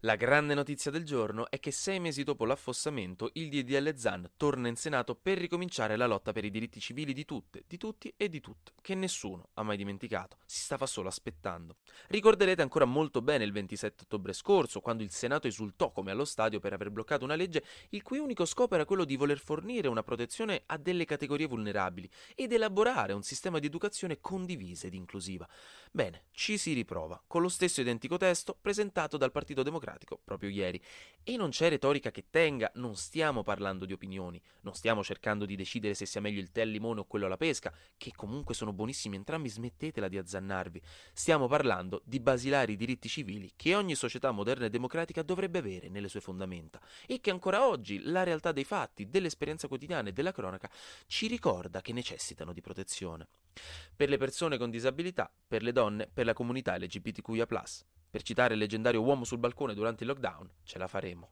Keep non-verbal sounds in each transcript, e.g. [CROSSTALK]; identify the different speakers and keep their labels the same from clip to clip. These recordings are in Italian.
Speaker 1: La grande notizia del giorno è che sei mesi dopo l'affossamento il DDL ZAN torna in Senato per ricominciare la lotta per i diritti civili di tutte, di tutti e di tutte, che nessuno ha mai dimenticato, si stava solo aspettando. Ricorderete ancora molto bene il 27 ottobre scorso, quando il Senato esultò come allo stadio per aver bloccato una legge il cui unico scopo era quello di voler fornire una protezione a delle categorie vulnerabili ed elaborare un sistema di educazione condivisa ed inclusiva. Bene, ci si riprova, con lo stesso identico testo presentato dal Partito Democratico democratico proprio ieri. E non c'è retorica che tenga, non stiamo parlando di opinioni, non stiamo cercando di decidere se sia meglio il tè al limone o quello alla pesca, che comunque sono buonissimi entrambi, smettetela di azzannarvi. Stiamo parlando di basilari diritti civili che ogni società moderna e democratica dovrebbe avere nelle sue fondamenta e che ancora oggi la realtà dei fatti, dell'esperienza quotidiana e della cronaca ci ricorda che necessitano di protezione. Per le persone con disabilità, per le donne, per la comunità LGBTQIA+. Per citare il leggendario uomo sul balcone durante il lockdown, ce la faremo.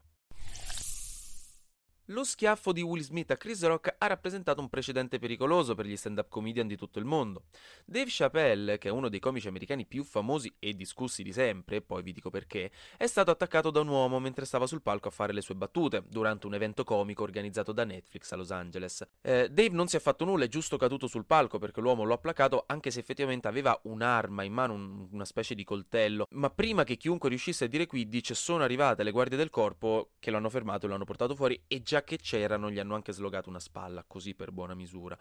Speaker 1: Lo schiaffo di Will Smith a Chris Rock ha rappresentato un precedente pericoloso per gli stand-up comedian di tutto il mondo. Dave Chappelle, che è uno dei comici americani più famosi e discussi di sempre, poi vi dico perché, è stato attaccato da un uomo mentre stava sul palco a fare le sue battute, durante un evento comico organizzato da Netflix a Los Angeles. Eh, Dave non si è fatto nulla, è giusto caduto sul palco perché l'uomo lo ha placato, anche se effettivamente aveva un'arma in mano, un, una specie di coltello. Ma prima che chiunque riuscisse a dire Quidditch, sono arrivate le guardie del corpo che lo hanno fermato e lo hanno portato fuori e già già che c'erano gli hanno anche slogato una spalla, così per buona misura.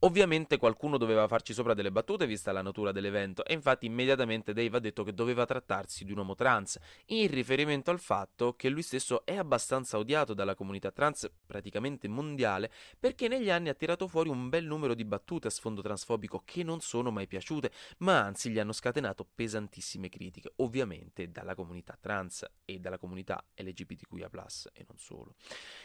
Speaker 1: Ovviamente qualcuno doveva farci sopra delle battute vista la natura dell'evento e infatti immediatamente Dave ha detto che doveva trattarsi di un uomo trans, in riferimento al fatto che lui stesso è abbastanza odiato dalla comunità trans praticamente mondiale perché negli anni ha tirato fuori un bel numero di battute a sfondo transfobico che non sono mai piaciute, ma anzi gli hanno scatenato pesantissime critiche, ovviamente dalla comunità trans e dalla comunità LGBTQIA+, e non solo.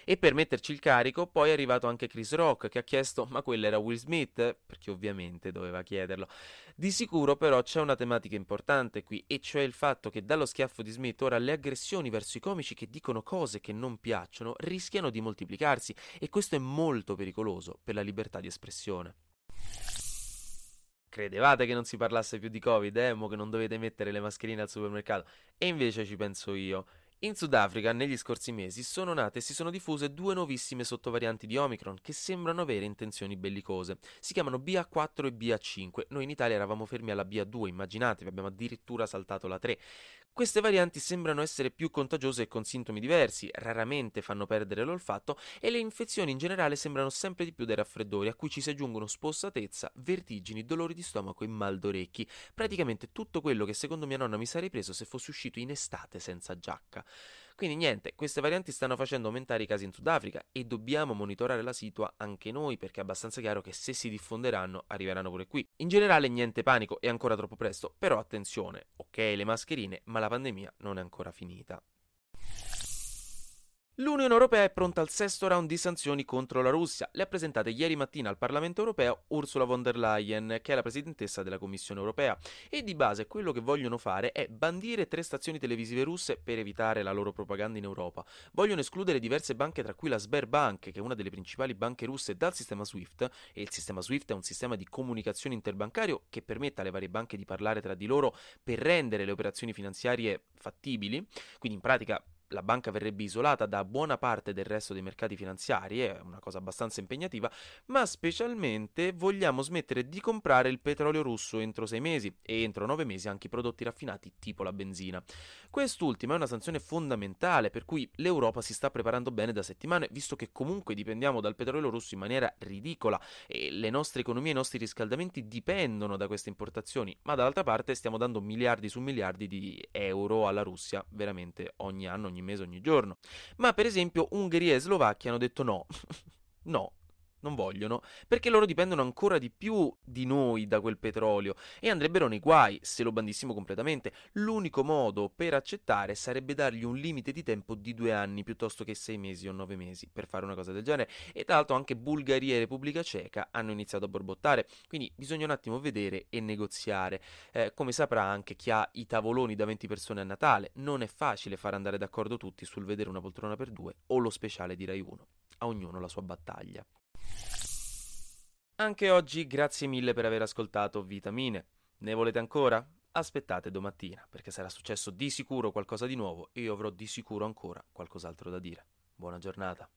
Speaker 1: E per per metterci il carico, poi è arrivato anche Chris Rock che ha chiesto ma quello era Will Smith? Perché ovviamente doveva chiederlo. Di sicuro però c'è una tematica importante qui, e cioè il fatto che dallo schiaffo di Smith ora le aggressioni verso i comici che dicono cose che non piacciono rischiano di moltiplicarsi e questo è molto pericoloso per la libertà di espressione. Credevate che non si parlasse più di Covid, eh? Mo che non dovete mettere le mascherine al supermercato. E invece ci penso io. In Sudafrica, negli scorsi mesi, sono nate e si sono diffuse due nuovissime sottovarianti di Omicron che sembrano avere intenzioni bellicose. Si chiamano BA4 e BA5. Noi in Italia eravamo fermi alla BA2, immaginatevi, abbiamo addirittura saltato la 3. Queste varianti sembrano essere più contagiose e con sintomi diversi, raramente fanno perdere l'olfatto e le infezioni in generale sembrano sempre di più dei raffreddori, a cui ci si aggiungono spossatezza, vertigini, dolori di stomaco e mal d'orecchi. Praticamente tutto quello che secondo mia nonna mi sarei preso se fossi uscito in estate senza giacca. Quindi niente, queste varianti stanno facendo aumentare i casi in Sudafrica e dobbiamo monitorare la situa anche noi perché è abbastanza chiaro che se si diffonderanno arriveranno pure qui. In generale niente panico, è ancora troppo presto, però attenzione, ok le mascherine, ma la pandemia non è ancora finita. L'Unione Europea è pronta al sesto round di sanzioni contro la Russia. Le ha presentate ieri mattina al Parlamento Europeo Ursula von der Leyen, che è la presidentessa della Commissione Europea, e di base quello che vogliono fare è bandire tre stazioni televisive russe per evitare la loro propaganda in Europa. Vogliono escludere diverse banche, tra cui la Sberbank, che è una delle principali banche russe, dal sistema SWIFT, e il sistema SWIFT è un sistema di comunicazione interbancario che permette alle varie banche di parlare tra di loro per rendere le operazioni finanziarie fattibili, quindi in pratica la banca verrebbe isolata da buona parte del resto dei mercati finanziari, è una cosa abbastanza impegnativa, ma specialmente vogliamo smettere di comprare il petrolio russo entro sei mesi e entro nove mesi anche i prodotti raffinati tipo la benzina. Quest'ultima è una sanzione fondamentale per cui l'Europa si sta preparando bene da settimane, visto che comunque dipendiamo dal petrolio russo in maniera ridicola e le nostre economie e i nostri riscaldamenti dipendono da queste importazioni, ma dall'altra parte stiamo dando miliardi su miliardi di euro alla Russia veramente ogni anno, ogni ogni mese, ogni giorno. Ma per esempio Ungheria e Slovacchia hanno detto no. [LAUGHS] no, non vogliono, perché loro dipendono ancora di più di noi da quel petrolio e andrebbero nei guai se lo bandissimo completamente. L'unico modo per accettare sarebbe dargli un limite di tempo di due anni piuttosto che sei mesi o nove mesi per fare una cosa del genere. E tra l'altro anche Bulgaria e Repubblica Ceca hanno iniziato a borbottare, quindi bisogna un attimo vedere e negoziare. Eh, come saprà anche chi ha i tavoloni da 20 persone a Natale, non è facile far andare d'accordo tutti sul vedere una poltrona per due o lo speciale di Rai 1. A ognuno la sua battaglia. Anche oggi grazie mille per aver ascoltato Vitamine. Ne volete ancora? Aspettate domattina, perché sarà successo di sicuro qualcosa di nuovo e io avrò di sicuro ancora qualcos'altro da dire. Buona giornata.